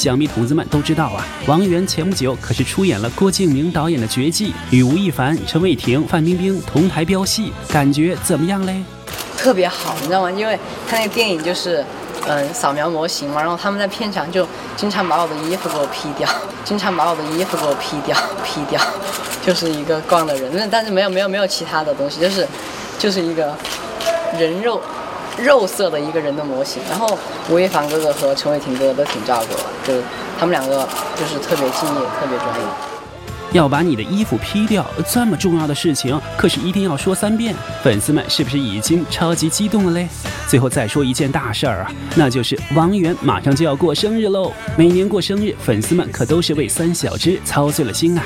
想必同志们都知道啊，王源前不久可是出演了郭敬明导演的《绝技》，与吴亦凡、陈伟霆、范冰冰同台飙戏，感觉怎么样嘞？特别好，你知道吗？因为他那个电影就是，嗯，扫描模型嘛，然后他们在片场就经常把我的衣服给我 P 掉，经常把我的衣服给我 P 掉，P 掉，就是一个逛的人，但是没有没有没有其他的东西，就是就是一个人肉肉色的一个人的模型。然后吴亦凡哥哥和陈伟霆哥哥都挺照顾的，他们两个就是特别敬业，特别专业。要把你的衣服 P 掉，这么重要的事情，可是一定要说三遍。粉丝们是不是已经超级激动了嘞？最后再说一件大事儿啊，那就是王源马上就要过生日喽。每年过生日，粉丝们可都是为三小只操碎了心啊。